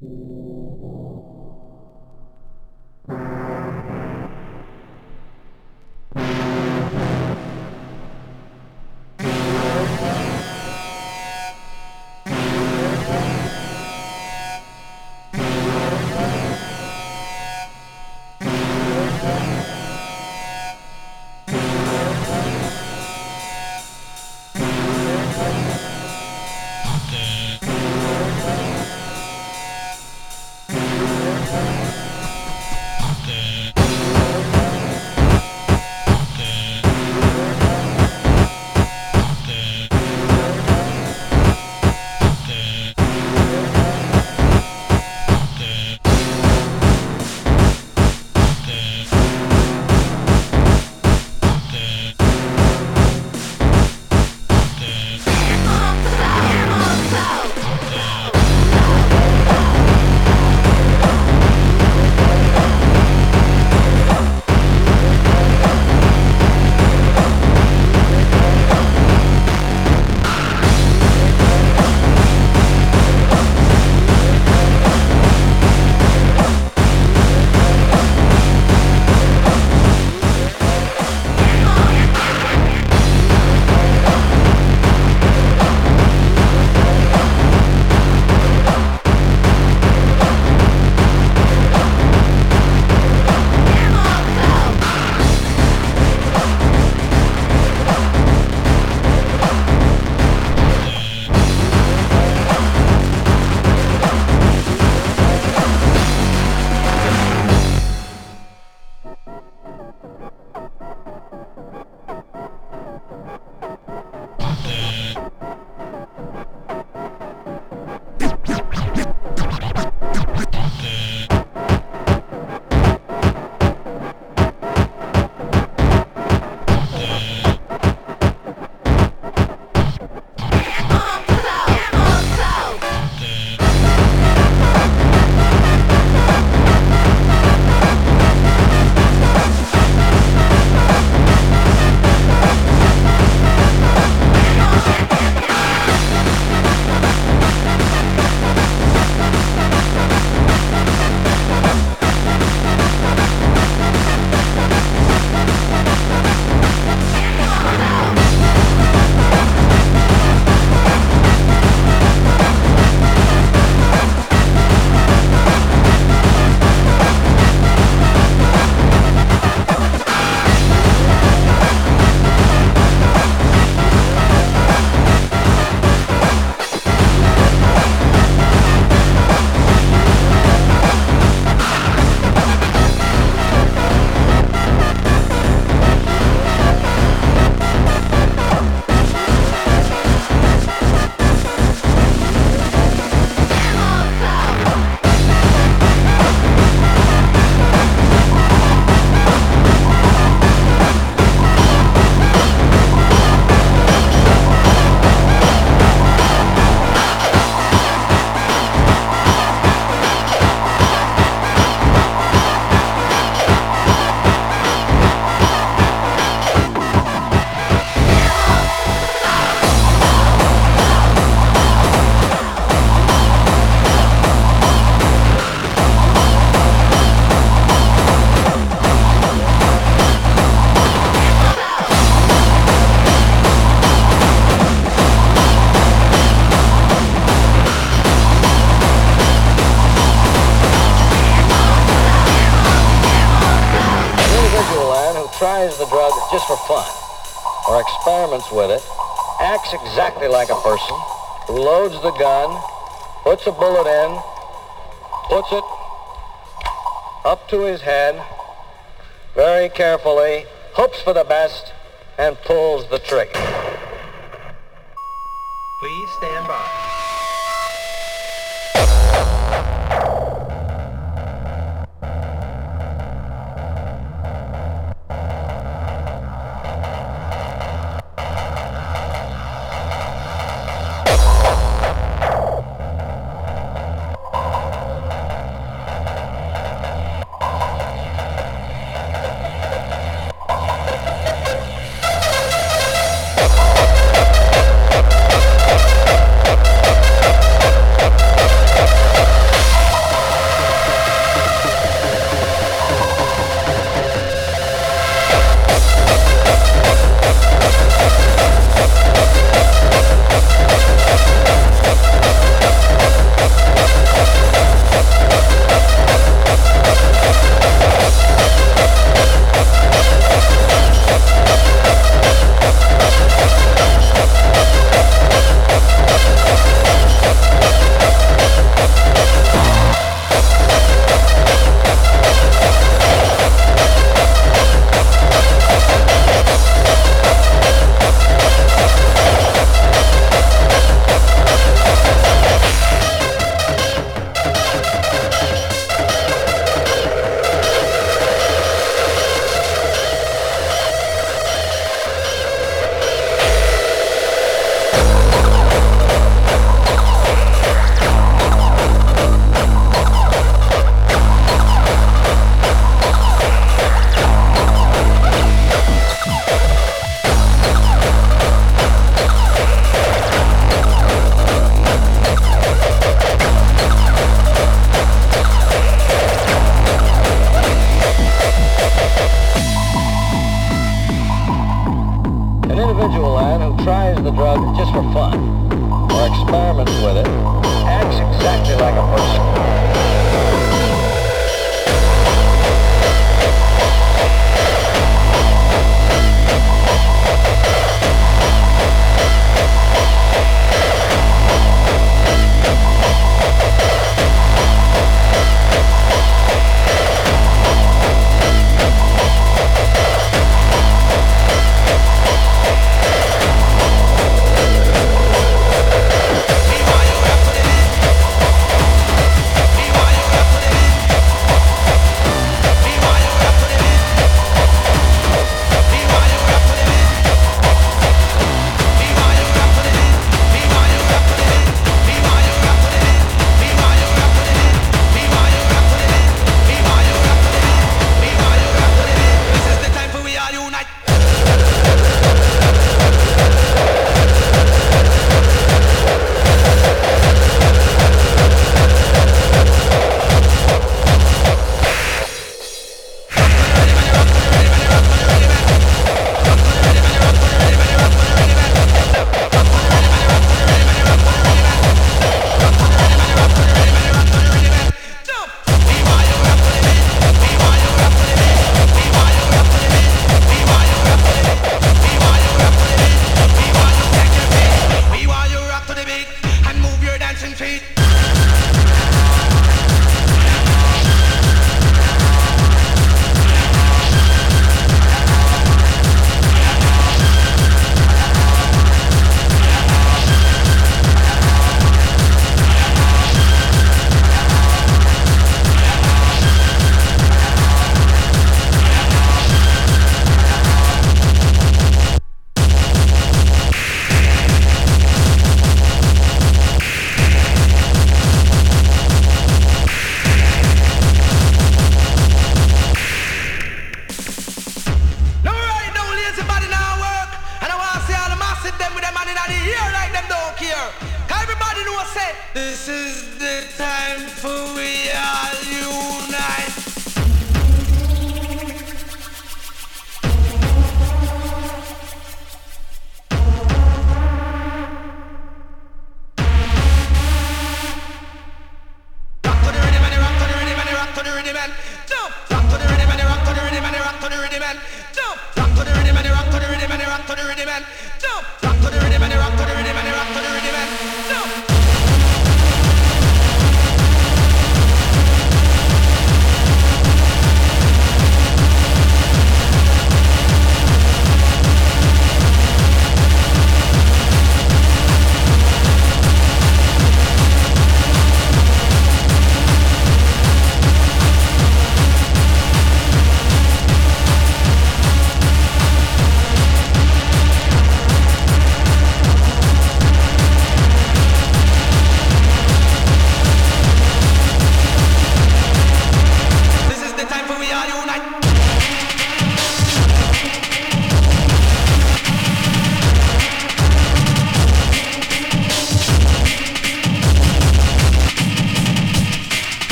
Thank. With it, acts exactly like a person, loads the gun, puts a bullet in, puts it up to his head, very carefully, hopes for the best, and pulls the trigger. Please stand by.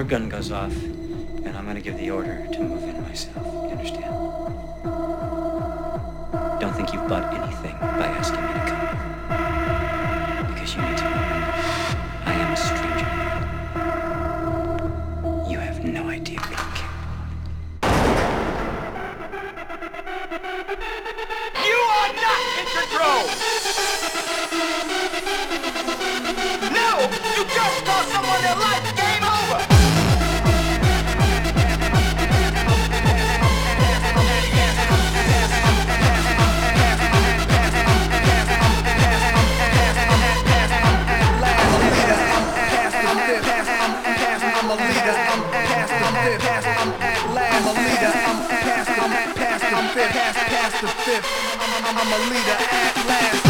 More gun goes off, and I'm gonna give the order to move in myself. You understand? Don't think you've bought anything by asking me to come. Because you need to remember, I am a stranger. You have no idea what capable You are not in control! No! You just cost someone their life! I'm a leader at last.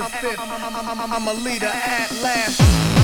I'm a leader at last.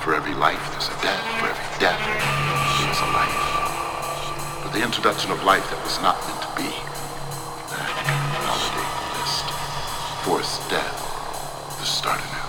For every life, there's a death. For every death, there's a life. But the introduction of life that was not meant to be, that can list. Forced death, the start anew.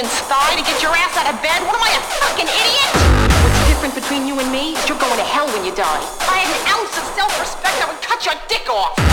Woman's thigh to get your ass out of bed? What am I, a fucking idiot? What's different between you and me you're going to hell when you die. If I had an ounce of self-respect, I would cut your dick off.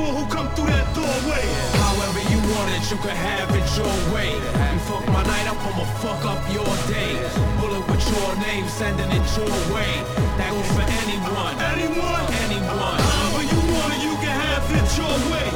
fool who come through that doorway. However you want it, you can have it your way. You fuck my night up, I'ma fuck up your day. Bullet with your name, sending it your way. That goes for anyone, anyone, anyone. However you want it, you can have it your way.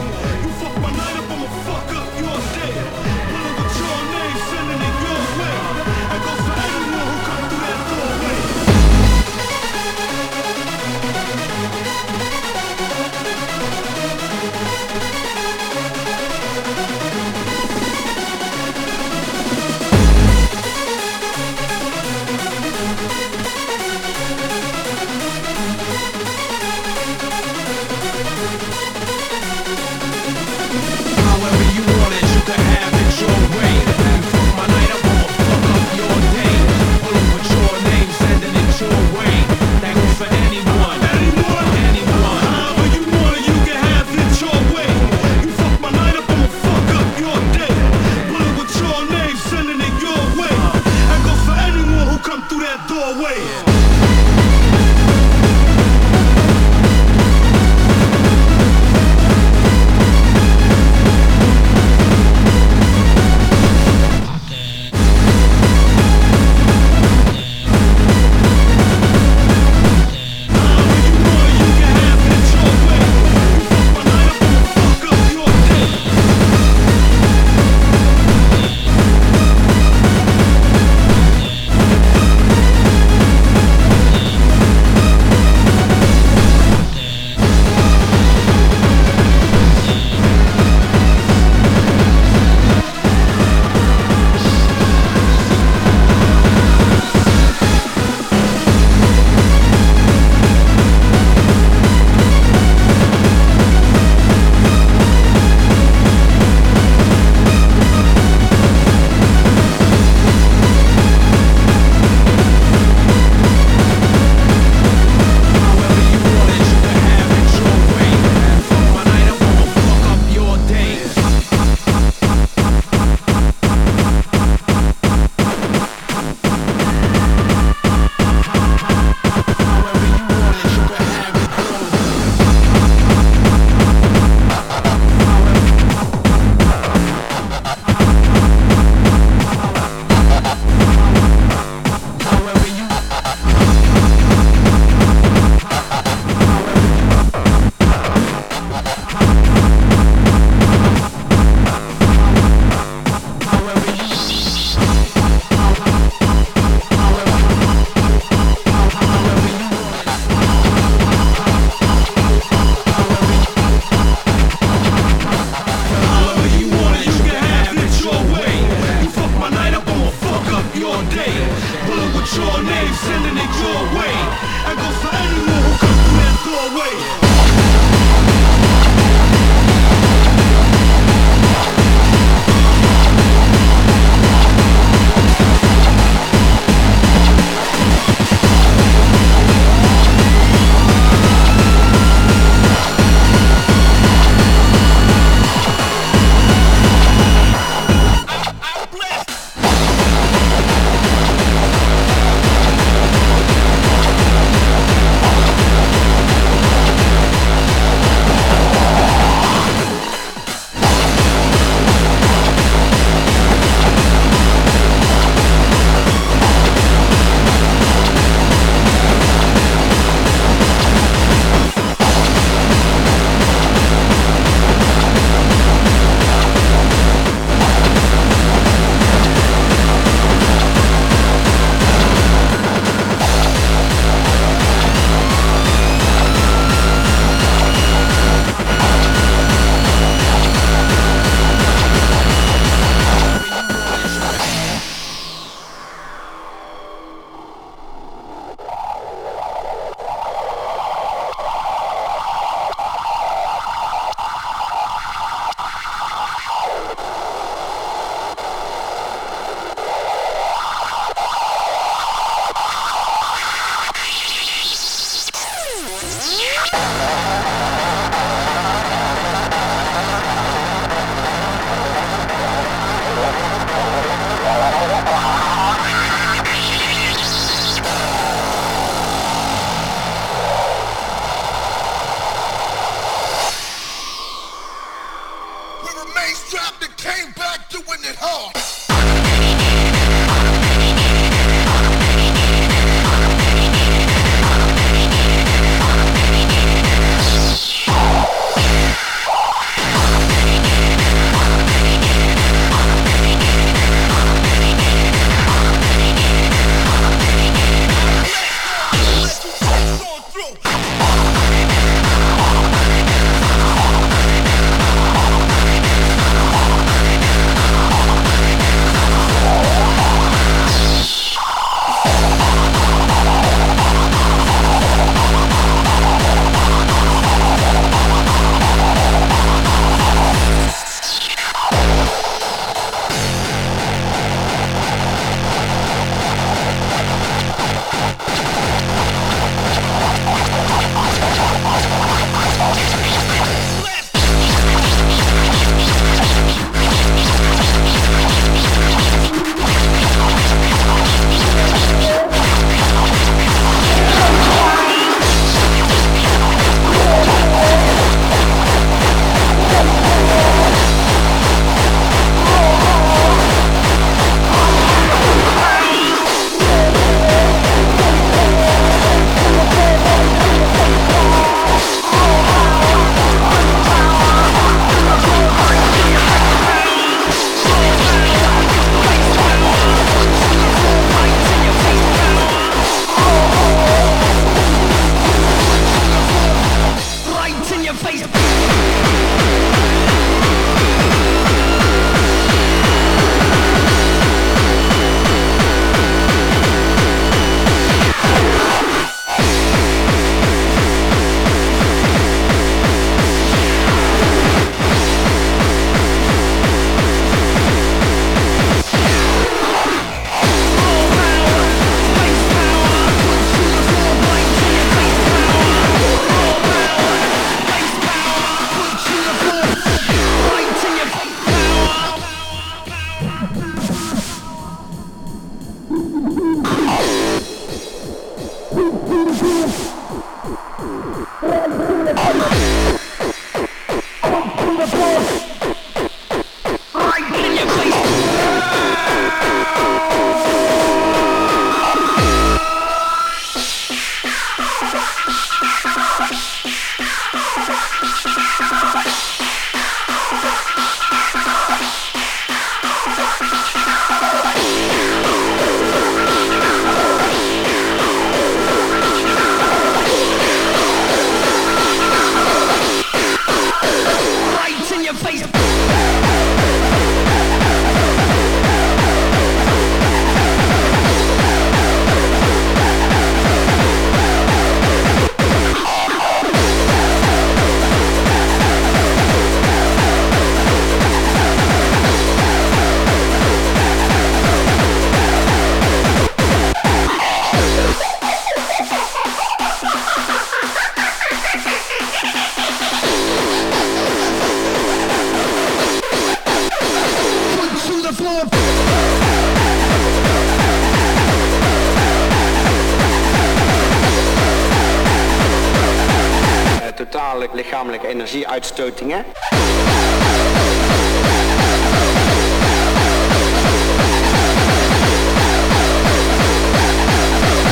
Energieuitstotingen.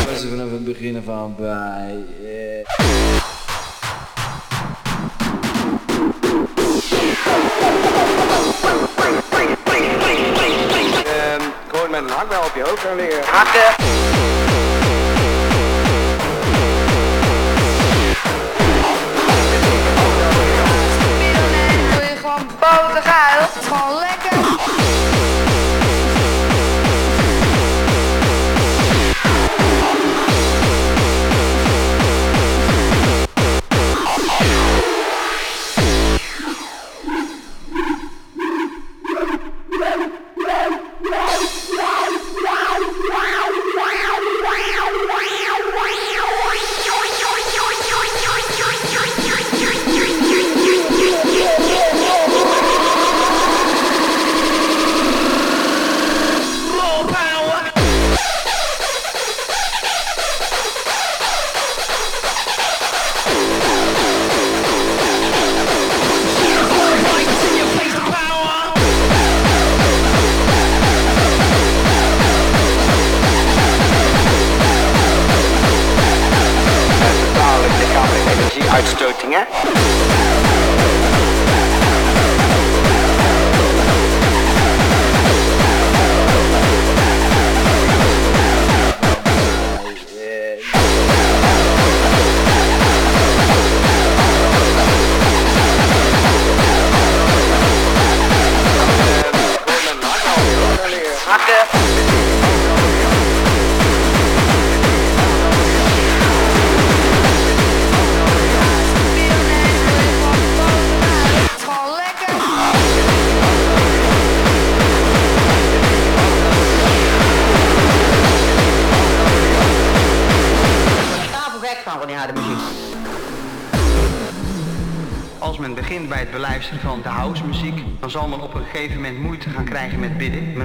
Was vanaf het begin af aan bij. eh, Ehm, met een hakbel op je hoofd gaan liggen. Hakken! boterhuil. Van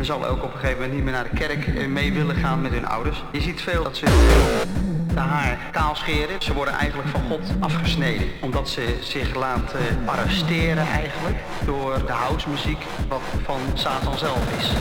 zal ook op een gegeven moment niet meer naar de kerk eh, mee willen gaan met hun ouders. Je ziet veel dat ze de haar kaal scheren. Ze worden eigenlijk van God afgesneden. Omdat ze zich laten arresteren eigenlijk door de housemuziek wat van Satan zelf is.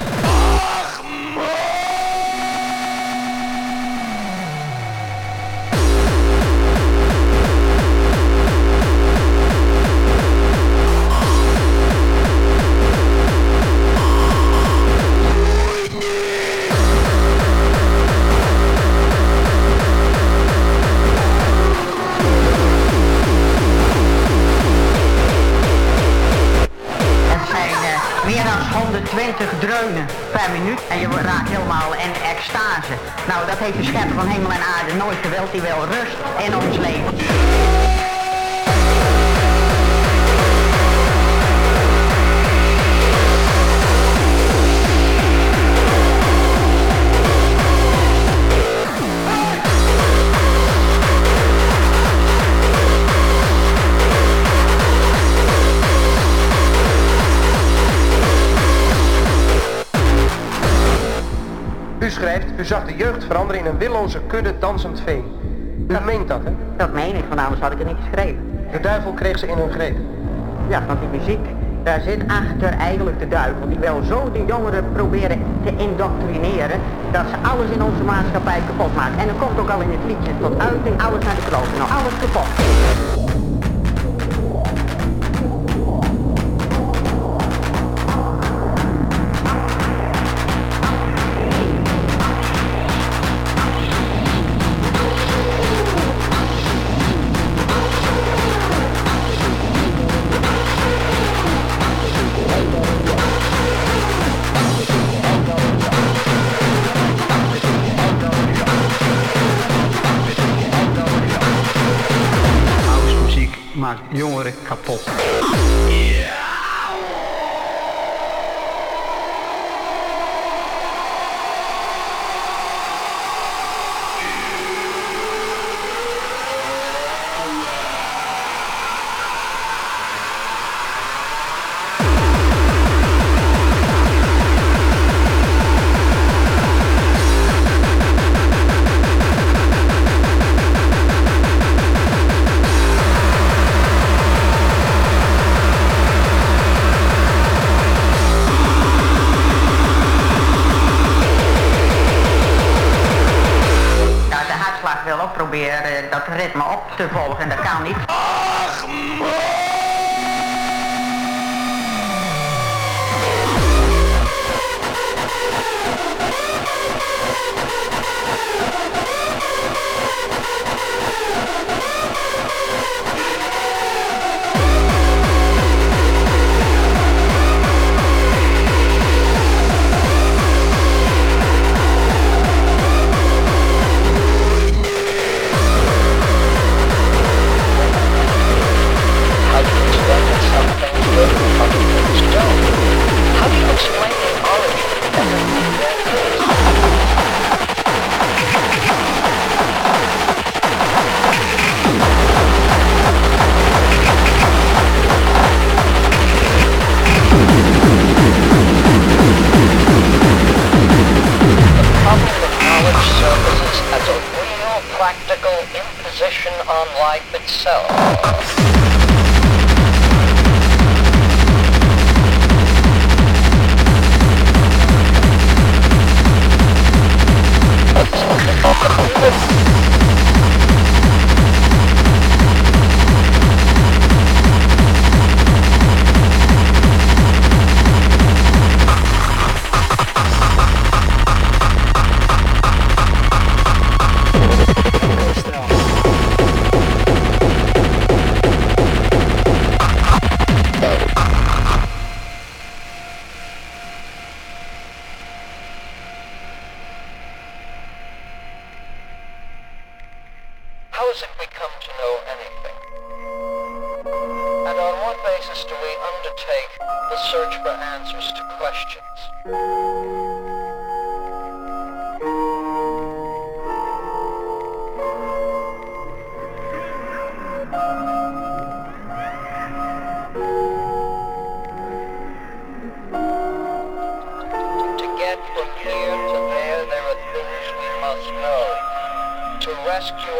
Willoze kudde dansend vee. U meent dat, hè? Dat meen ik, van anders had ik het niet geschreven. De duivel kreeg ze in hun greep. Ja, want die muziek, daar zit achter eigenlijk de duivel. Die wil zo de jongeren proberen te indoctrineren, dat ze alles in onze maatschappij kapot maken. En dan komt ook al in het liedje tot uiting, alles naar de kloten, nou alles kapot. Ritme op te volgen, dat kan niet.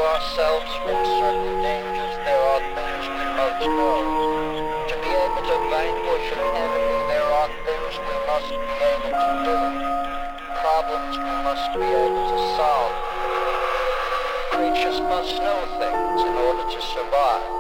Ourselves from certain dangers, there are things we must know. To be able to vanquish an enemy, there are things we must be able to do. Problems we must be able to solve. Creatures must know things in order to survive.